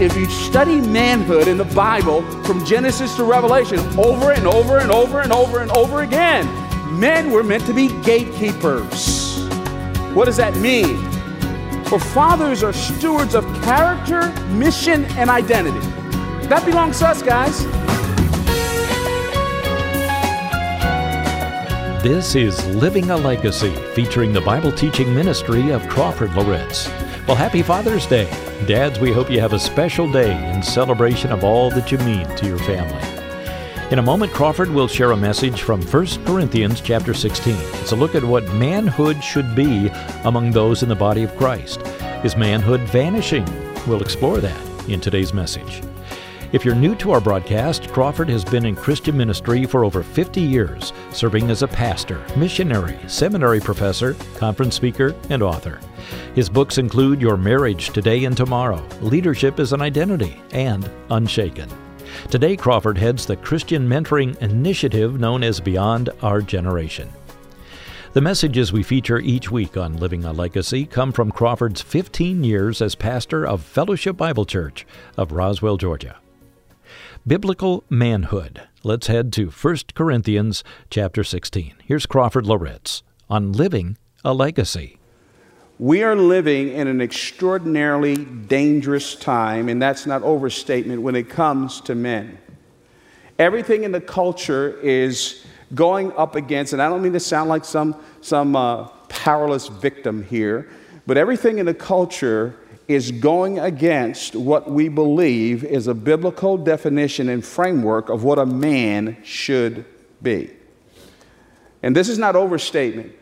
if you study manhood in the Bible from Genesis to Revelation over and over and over and over and over again, men were meant to be gatekeepers. What does that mean? For fathers are stewards of character, mission, and identity. That belongs to us, guys. This is Living a Legacy, featuring the Bible teaching ministry of Crawford Loritts. Well, happy Father's Day. Dads, we hope you have a special day in celebration of all that you mean to your family. In a moment, Crawford will share a message from 1 Corinthians chapter 16. It's a look at what manhood should be among those in the body of Christ. Is manhood vanishing? We'll explore that in today's message. If you're new to our broadcast, Crawford has been in Christian ministry for over 50 years, serving as a pastor, missionary, seminary professor, conference speaker, and author. His books include Your Marriage Today and Tomorrow, Leadership as an Identity, and Unshaken. Today, Crawford heads the Christian mentoring initiative known as Beyond Our Generation. The messages we feature each week on Living a Legacy come from Crawford's 15 years as pastor of Fellowship Bible Church of Roswell, Georgia. Biblical manhood. Let's head to 1 Corinthians chapter 16. Here's Crawford Loritts on living a legacy. We are living in an extraordinarily dangerous time, and that's not overstatement when it comes to men. Everything in the culture is going up against, and I don't mean to sound like some, some uh, powerless victim here, but everything in the culture is going against what we believe is a biblical definition and framework of what a man should be. And this is not overstatement.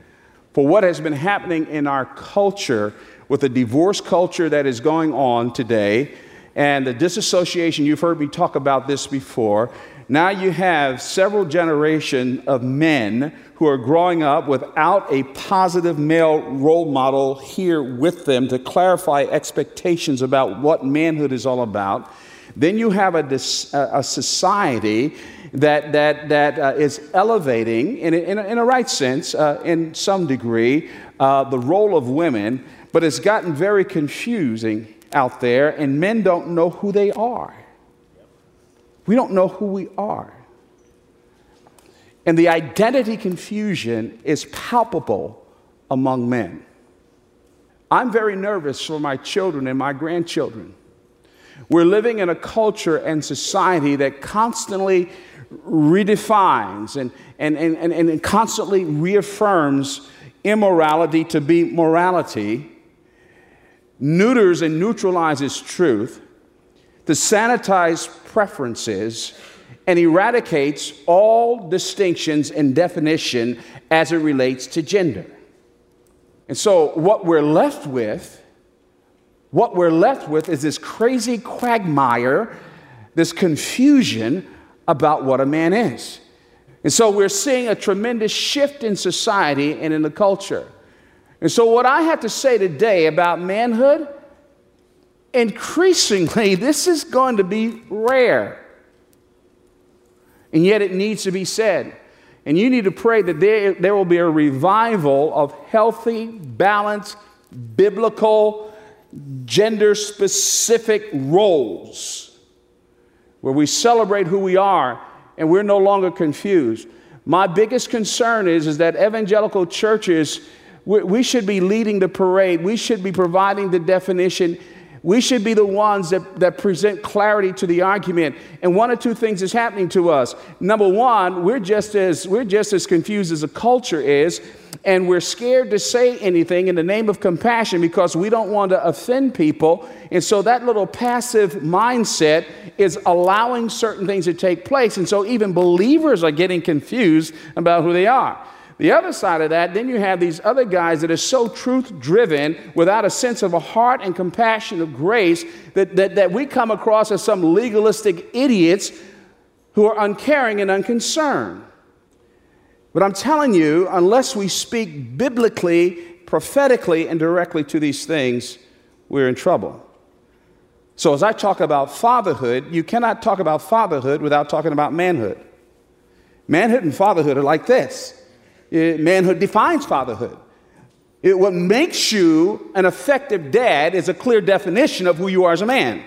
For what has been happening in our culture with the divorce culture that is going on today and the disassociation, you've heard me talk about this before. Now you have several generations of men who are growing up without a positive male role model here with them to clarify expectations about what manhood is all about. Then you have a, a society that, that, that uh, is elevating, in in, in a right sense, uh, in some degree, uh, the role of women, but it's gotten very confusing out there, and men don't know who they are. We don't know who we are. And the identity confusion is palpable among men. I'm very nervous for my children and my grandchildren. We're living in a culture and society that constantly redefines and, and, and, and, and constantly reaffirms immorality to be morality, neuters and neutralizes truth, to sanitize preferences and eradicates all distinctions and definition as it relates to gender. And so, what we're left with, what we're left with is this crazy quagmire, this confusion about what a man is. And so, we're seeing a tremendous shift in society and in the culture. And so, what I have to say today about manhood, increasingly, this is going to be rare. And yet it needs to be said. And you need to pray that there, there will be a revival of healthy, balanced, biblical, gender specific roles where we celebrate who we are and we're no longer confused. My biggest concern is, is that evangelical churches, we, we should be leading the parade, we should be providing the definition we should be the ones that, that present clarity to the argument. And one or two things is happening to us. Number one, we're just as, we're just as confused as the culture is, and we're scared to say anything in the name of compassion because we don't want to offend people. And so that little passive mindset is allowing certain things to take place. And so even believers are getting confused about who they are. The other side of that, then you have these other guys that are so truth driven without a sense of a heart and compassion of grace that, that, that we come across as some legalistic idiots who are uncaring and unconcerned. But I'm telling you, unless we speak biblically, prophetically, and directly to these things, we're in trouble. So, as I talk about fatherhood, you cannot talk about fatherhood without talking about manhood. Manhood and fatherhood are like this manhood defines fatherhood. It, what makes you an effective dad is a clear definition of who you are as a man.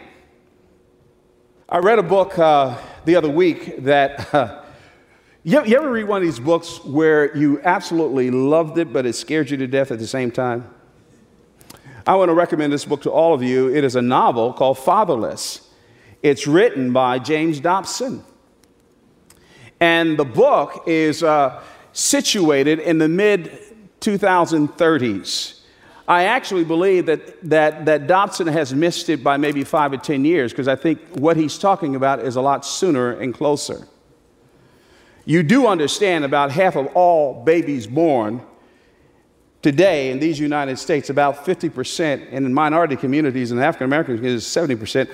I read a book uh, the other week that. Uh, you, you ever read one of these books where you absolutely loved it, but it scared you to death at the same time? I want to recommend this book to all of you. It is a novel called Fatherless. It's written by James Dobson. And the book is uh, situated in the mid 2030s. I actually believe that, that, that Dobson has missed it by maybe five or 10 years because I think what he's talking about is a lot sooner and closer. You do understand about half of all babies born today in these United States, about 50%, and in minority communities and African American communities, 70%,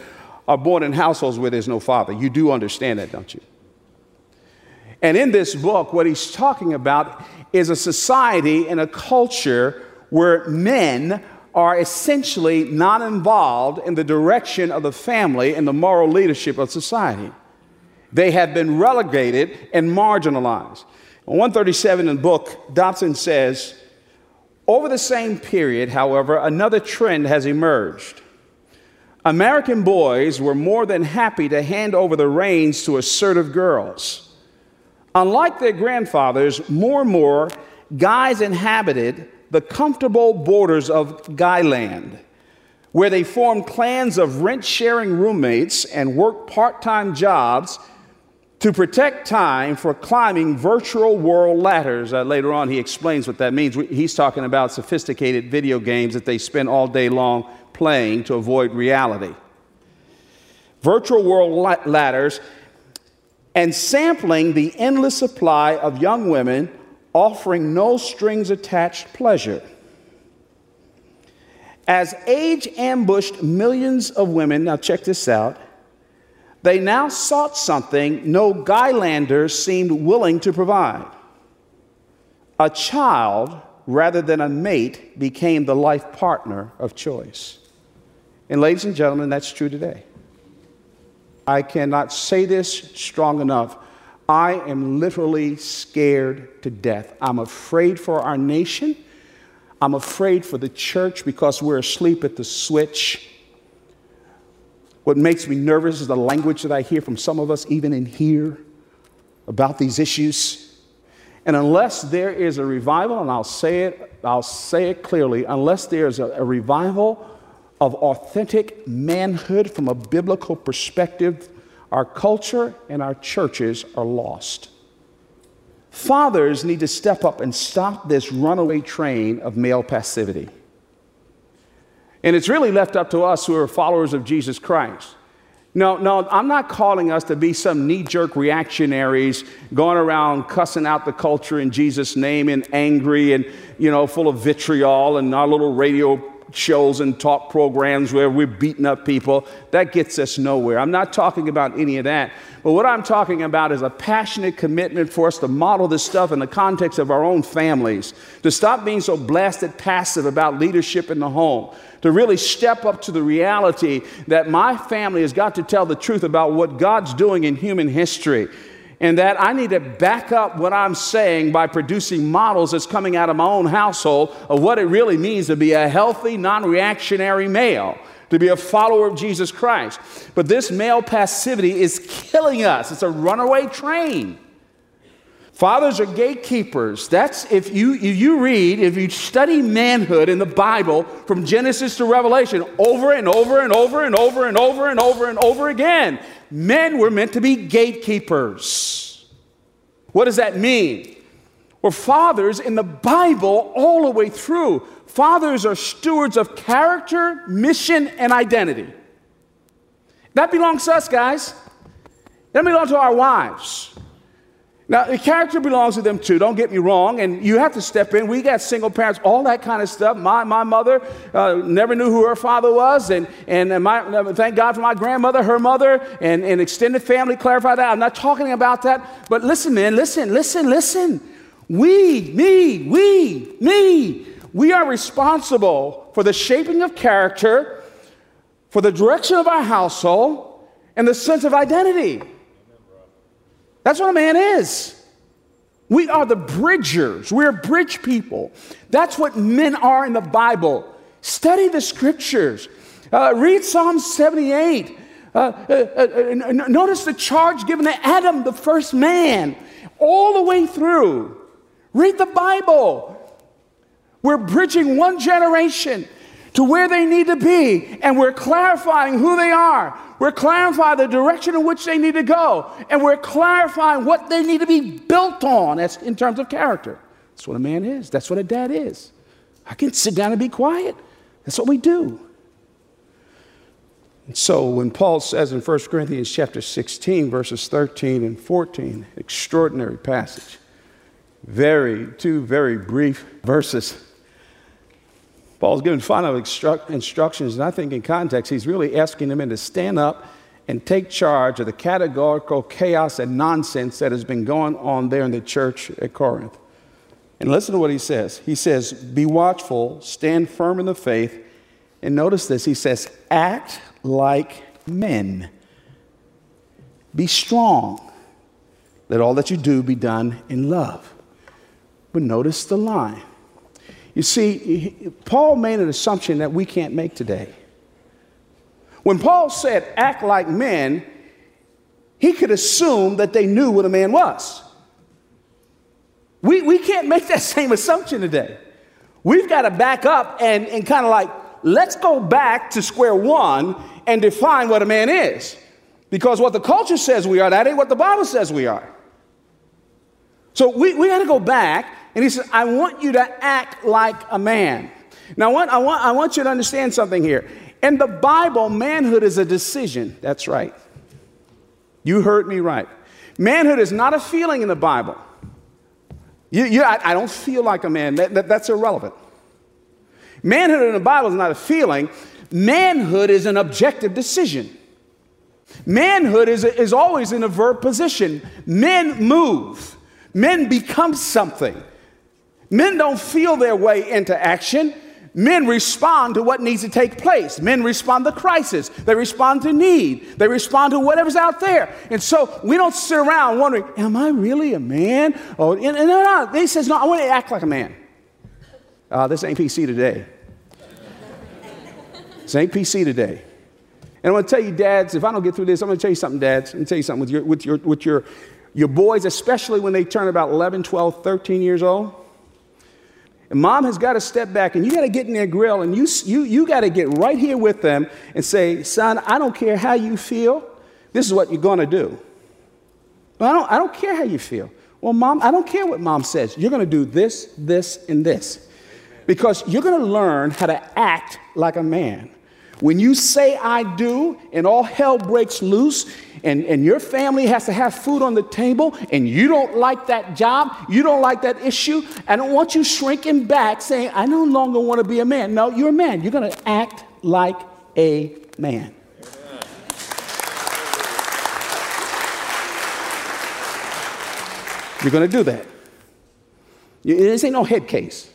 are born in households where there's no father. You do understand that, don't you? And in this book, what he's talking about is a society and a culture where men are essentially not involved in the direction of the family and the moral leadership of society. They have been relegated and marginalized. In 137 in the book, Dobson says, over the same period, however, another trend has emerged. American boys were more than happy to hand over the reins to assertive girls. Unlike their grandfathers, more and more guys inhabited the comfortable borders of Guyland, where they formed clans of rent sharing roommates and worked part time jobs to protect time for climbing virtual world ladders. Uh, later on, he explains what that means. He's talking about sophisticated video games that they spend all day long playing to avoid reality. Virtual world ladders and sampling the endless supply of young women offering no strings attached pleasure. As age ambushed millions of women, now check this out, they now sought something no Guylander seemed willing to provide. A child, rather than a mate, became the life partner of choice. And, ladies and gentlemen, that's true today. I cannot say this strong enough. I am literally scared to death. I'm afraid for our nation. I'm afraid for the church because we're asleep at the switch. What makes me nervous is the language that I hear from some of us, even in here, about these issues. And unless there is a revival, and I'll say it, I'll say it clearly, unless there's a, a revival of authentic manhood from a biblical perspective, our culture and our churches are lost. Fathers need to step up and stop this runaway train of male passivity. And it's really left up to us who are followers of Jesus Christ. No, no, I'm not calling us to be some knee jerk reactionaries going around cussing out the culture in Jesus' name and angry and, you know, full of vitriol and our little radio shows and talk programs where we're beating up people. That gets us nowhere. I'm not talking about any of that. But what I'm talking about is a passionate commitment for us to model this stuff in the context of our own families, to stop being so blasted passive about leadership in the home, to really step up to the reality that my family has got to tell the truth about what God's doing in human history and that I need to back up what I'm saying by producing models that's coming out of my own household of what it really means to be a healthy, non reactionary male, to be a follower of Jesus Christ. But this male passivity is killing us, it's a runaway train. Fathers are gatekeepers. That's if you, if you read, if you study manhood in the Bible from Genesis to Revelation over and over and over and over and over and over and over again, men were meant to be gatekeepers. What does that mean? Well, fathers in the Bible, all the way through, fathers are stewards of character, mission, and identity. That belongs to us, guys. That belongs to our wives. Now, the character belongs to them too, don't get me wrong, and you have to step in. We got single parents, all that kind of stuff. My, my mother uh, never knew who her father was, and, and my, uh, thank God for my grandmother, her mother, and, and extended family clarify that. I'm not talking about that, but listen, man, listen, listen, listen. We, me, we, me, we are responsible for the shaping of character, for the direction of our household, and the sense of identity. That's what a man is. We are the bridgers. We're bridge people. That's what men are in the Bible. Study the scriptures. Uh, read Psalm 78. Uh, uh, uh, notice the charge given to Adam, the first man, all the way through. Read the Bible. We're bridging one generation to where they need to be, and we're clarifying who they are. We're clarifying the direction in which they need to go, and we're clarifying what they need to be built on as, in terms of character. That's what a man is. That's what a dad is. I can sit down and be quiet. That's what we do. And so when Paul says in 1 Corinthians chapter 16, verses 13 and 14, extraordinary passage, very, two very brief verses. Paul's giving final instru- instructions, and I think in context, he's really asking them to stand up and take charge of the categorical chaos and nonsense that has been going on there in the church at Corinth. And listen to what he says. He says, Be watchful, stand firm in the faith. And notice this he says, Act like men. Be strong. Let all that you do be done in love. But notice the line. You see, Paul made an assumption that we can't make today. When Paul said, act like men, he could assume that they knew what a man was. We, we can't make that same assumption today. We've got to back up and, and kind of like, let's go back to square one and define what a man is. Because what the culture says we are, that ain't what the Bible says we are. So we, we got to go back, and he says, I want you to act like a man. Now, what, I, want, I want you to understand something here. In the Bible, manhood is a decision. That's right. You heard me right. Manhood is not a feeling in the Bible. You, you, I, I, don't feel like a man. That, that, that's irrelevant. Manhood in the Bible is not a feeling, manhood is an objective decision. Manhood is, is always in a verb position. Men move, men become something. Men don't feel their way into action. Men respond to what needs to take place. Men respond to crisis. They respond to need. They respond to whatever's out there. And so we don't sit around wondering, am I really a man? Oh, and, and no, no. They says, no, I want to act like a man. Uh, this ain't PC today. this ain't PC today. And I'm going to tell you, dads, if I don't get through this, I'm going to tell you something, dads. I'm going to tell you something with your, with your, with your, your boys, especially when they turn about 11, 12, 13 years old. And mom has got to step back and you got to get in their grill and you, you, you got to get right here with them and say, son, I don't care how you feel. This is what you're going to do. Well, I, don't, I don't care how you feel. Well, mom, I don't care what mom says. You're going to do this, this, and this. Because you're going to learn how to act like a man. When you say I do and all hell breaks loose and, and your family has to have food on the table and you don't like that job, you don't like that issue, I don't want you shrinking back saying, I no longer want to be a man. No, you're a man. You're going to act like a man. You're going to do that. This ain't no head case.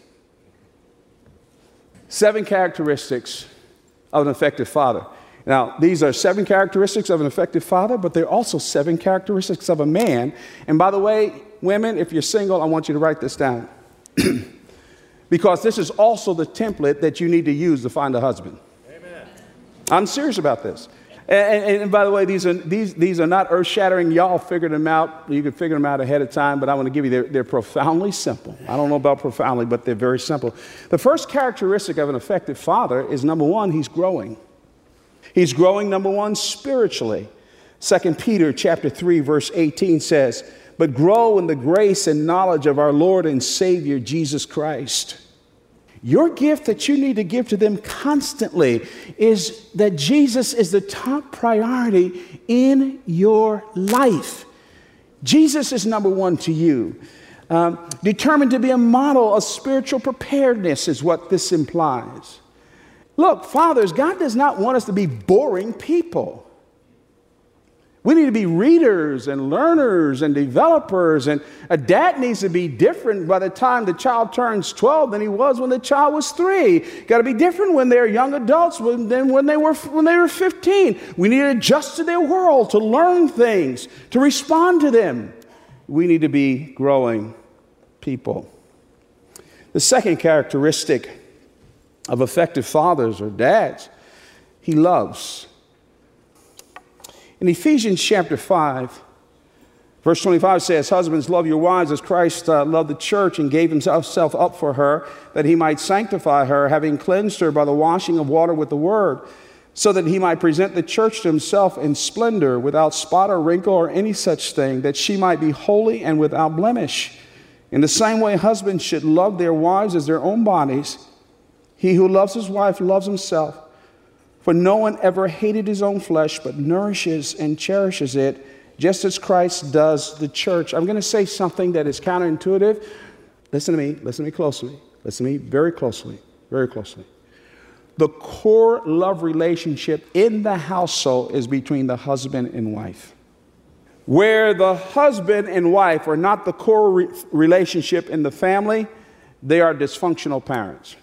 Seven characteristics of an effective father. Now, these are seven characteristics of an effective father, but they're also seven characteristics of a man. And by the way, women, if you're single, I want you to write this down. because this is also the template that you need to use to find a husband. Amen. I'm serious about this. And, and, and, by the way, these are, these, these are not earth shattering. Y'all figured them out. You can figure them out ahead of time, but I want to give you, they're, they're profoundly simple. I don't know about profoundly, but they're very simple. The first characteristic of an effective father is number one, he's growing. He's growing, number one, spiritually. 2 Peter chapter 3, verse 18 says, But grow in the grace and knowledge of our Lord and Savior Jesus Christ. Your gift that you need to give to them constantly is that Jesus is the top priority in your life. Jesus is number one to you. Um, determined to be a model of spiritual preparedness is what this implies. Look, fathers, God does not want us to be boring people. We need to be readers and learners and developers. And a dad needs to be different by the time the child turns 12 than he was when the child was three. Got to be different when they're young adults than when they, were, when they were 15. We need to adjust to their world, to learn things, to respond to them. We need to be growing people. The second characteristic of effective fathers or dads, he loves. In Ephesians chapter 5, verse 25 says, Husbands, love your wives as Christ uh, loved the church and gave himself up for her, that he might sanctify her, having cleansed her by the washing of water with the word, so that he might present the church to himself in splendor, without spot or wrinkle or any such thing, that she might be holy and without blemish. In the same way, husbands should love their wives as their own bodies. He who loves his wife loves himself. For no one ever hated his own flesh, but nourishes and cherishes it, just as Christ does the church. I'm going to say something that is counterintuitive. Listen to me, listen to me closely. Listen to me very closely, very closely. The core love relationship in the household is between the husband and wife. Where the husband and wife are not the core re- relationship in the family, they are dysfunctional parents.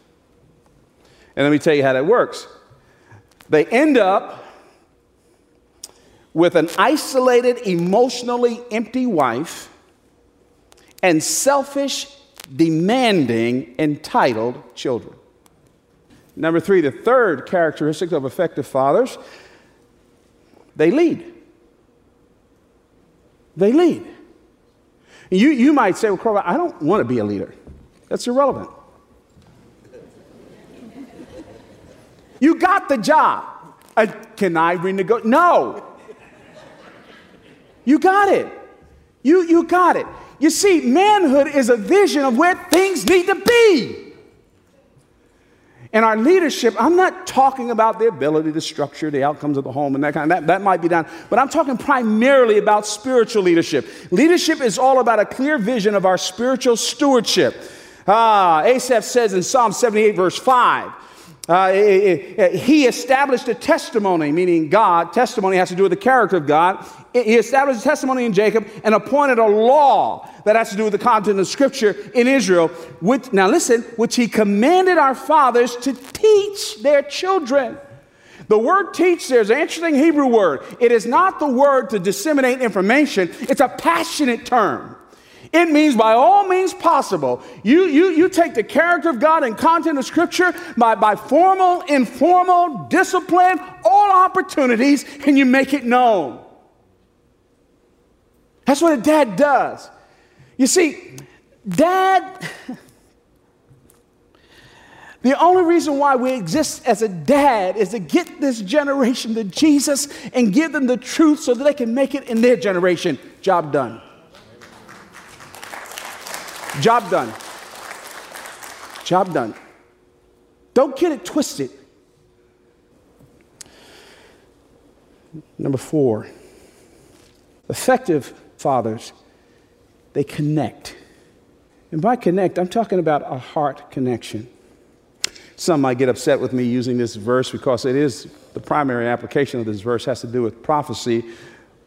And let me tell you how that works. They end up with an isolated, emotionally empty wife and selfish, demanding, entitled children. Number three, the third characteristic of effective fathers, they lead. They lead. You, you might say, well, Carl, I don't want to be a leader. That's irrelevant. You got the job. Uh, can I renegotiate? No. You got it. You, you got it. You see, manhood is a vision of where things need to be. And our leadership, I'm not talking about the ability to structure the outcomes of the home and that kind of that, that might be done, but I'm talking primarily about spiritual leadership. Leadership is all about a clear vision of our spiritual stewardship. Ah, Asaph says in Psalm 78, verse 5, uh, eh, eh, eh, he established a testimony, meaning God. Testimony has to do with the character of God. He established a testimony in Jacob and appointed a law that has to do with the content of Scripture in Israel. Which, now listen, which he commanded our fathers to teach their children. The word teach, there's an interesting Hebrew word. It is not the word to disseminate information, it's a passionate term. It means by all means possible, you, you, you take the character of God and content of Scripture by, by formal, informal, discipline, all opportunities, and you make it known. That's what a dad does. You see, dad, the only reason why we exist as a dad is to get this generation to Jesus and give them the truth so that they can make it in their generation. Job done. Job done. Job done. Don't get it twisted. Number four, effective fathers, they connect. And by connect, I'm talking about a heart connection. Some might get upset with me using this verse because it is the primary application of this verse has to do with prophecy,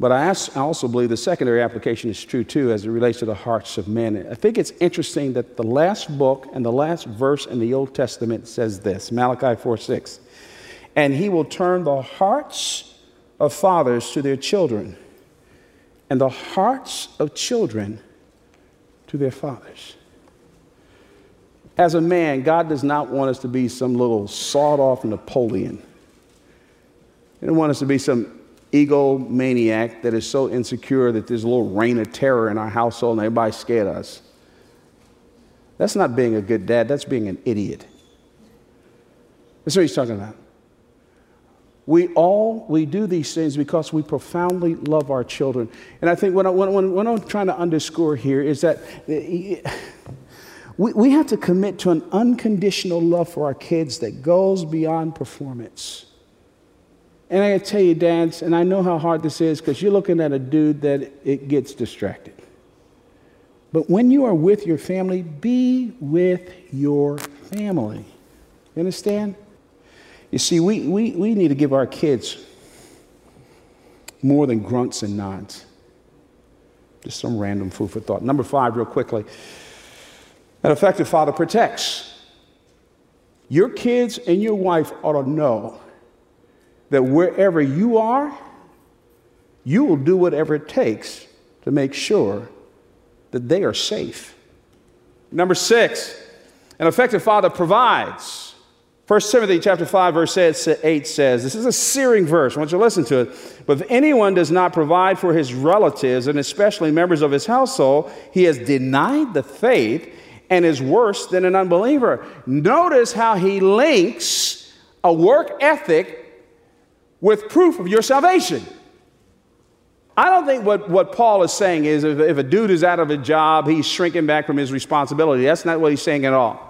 but I also believe the secondary application is true too as it relates to the hearts of men. I think it's interesting that the last book and the last verse in the Old Testament says this Malachi 4 6. And he will turn the hearts of fathers to their children, and the hearts of children to their fathers. As a man, God does not want us to be some little sawed off Napoleon. He doesn't want us to be some egomaniac that is so insecure that there's a little reign of terror in our household and everybody's scared of us. That's not being a good dad, that's being an idiot. That's what he's talking about. We all we do these things because we profoundly love our children. And I think what, I, I'm trying to underscore here is that we, we have to commit to an unconditional love for our kids that goes beyond performance. And I tell you, dads, and I know how hard this is because you're looking at a dude that it gets distracted. But when you are with your family, be with your family. You understand? You see, we, we, we need to give our kids more than grunts and nods. Just some random food for thought. Number five, real quickly. An effective father protects. Your kids and your wife ought to know that wherever you are, you will do whatever it takes to make sure that they are safe. Number six, an effective father provides. 1 Timothy chapter 5, verse 8 says, this is a searing verse. I want you to listen to it. But if anyone does not provide for his relatives, and especially members of his household, he has denied the faith and is worse than an unbeliever. Notice how he links a work ethic with proof of your salvation. I don't think what, what Paul is saying is if, if a dude is out of a job, he's shrinking back from his responsibility. That's not what he's saying at all.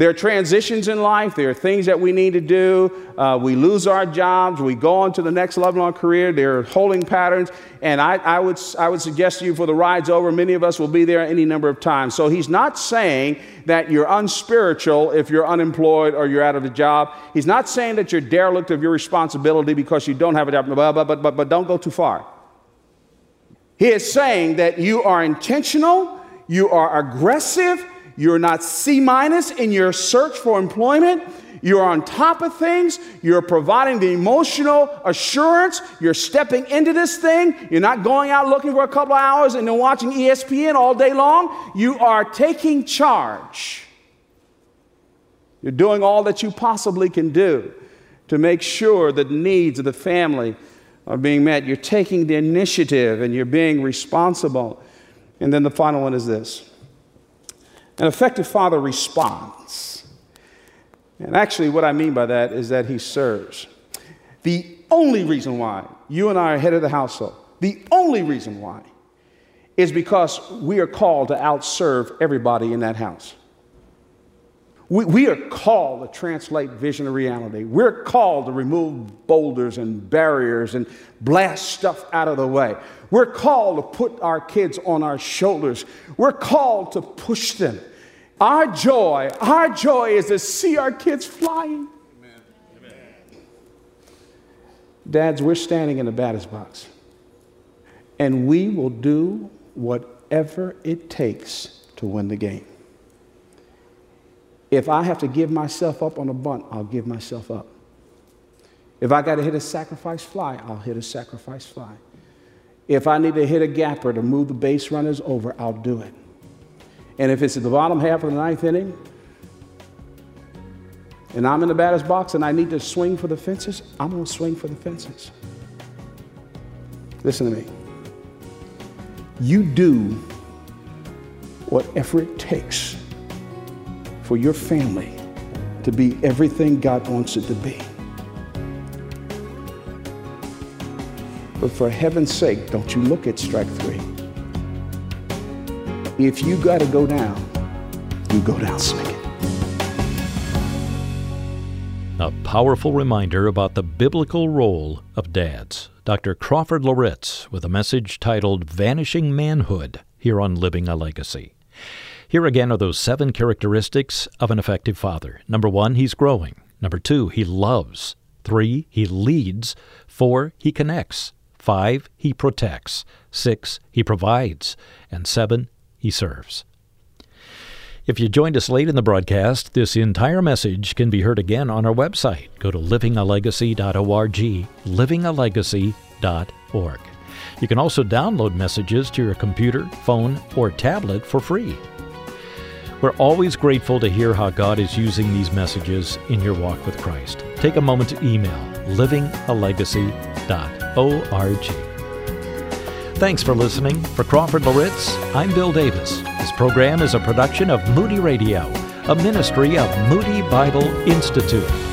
There are transitions in life. There are things that we need to do. Uh, we lose our jobs. We go on to the next level our career. There are holding patterns. And I, I, would, I would suggest to you for the ride's over, many of us will be there any number of times. So he's not saying that you're unspiritual if you're unemployed or you're out of a job. He's not saying that you're derelict of your responsibility because you don't have a job, but, but, but, but don't go too far. He is saying that you are intentional, you are aggressive, you're not C minus in your search for employment. You're on top of things. You're providing the emotional assurance. You're stepping into this thing. You're not going out looking for a couple of hours and then watching ESPN all day long. You are taking charge. You're doing all that you possibly can do to make sure that the needs of the family are being met. You're taking the initiative and you're being responsible. And then the final one is this an effective father responds. And actually, what I mean by that is that he serves. The only reason why you and I are head of the household, the only reason why, is because we are called to outserve everybody in that house. We, we are called to translate vision to reality. We're called to remove boulders and barriers and blast stuff out of the way. We're called to put our kids on our shoulders. We're called to push them. Our joy, our joy is to see our kids flying. Amen. Dads, we're standing in the batter's box. And we will do whatever it takes to win the game. If I have to give myself up on a bunt, I'll give myself up. If I got to hit a sacrifice fly, I'll hit a sacrifice fly. If I need to hit a gapper to move the base runners over, I'll do it. And if it's at the bottom half of the ninth inning, and I'm in the batter's box and I need to swing for the fences, I'm going to swing for the fences. Listen to me. You do whatever it takes for your family to be everything God wants it to be. But for heaven's sake, don't you look at strike three. If you got to go down, you go down swinging. A powerful reminder about the biblical role of dads. Dr. Crawford Loritts with a message titled Vanishing Manhood here on Living a Legacy. Here again are those seven characteristics of an effective father. Number one, he's growing. Number two, he loves. Three, he leads. Four, he connects. Five, he protects. Six, he provides. And seven, he serves. If you joined us late in the broadcast, this entire message can be heard again on our website. Go to livingalegacy.org, livingalegacy.org. You can also download messages to your computer, phone, or tablet for free. We're always grateful to hear how God is using these messages in your walk with Christ. Take a moment to email livingalegacy.org. Thanks for listening. For Crawford Loritts, I'm Bill Davis. This program is a production of Moody Radio, a ministry of Moody Bible Institute.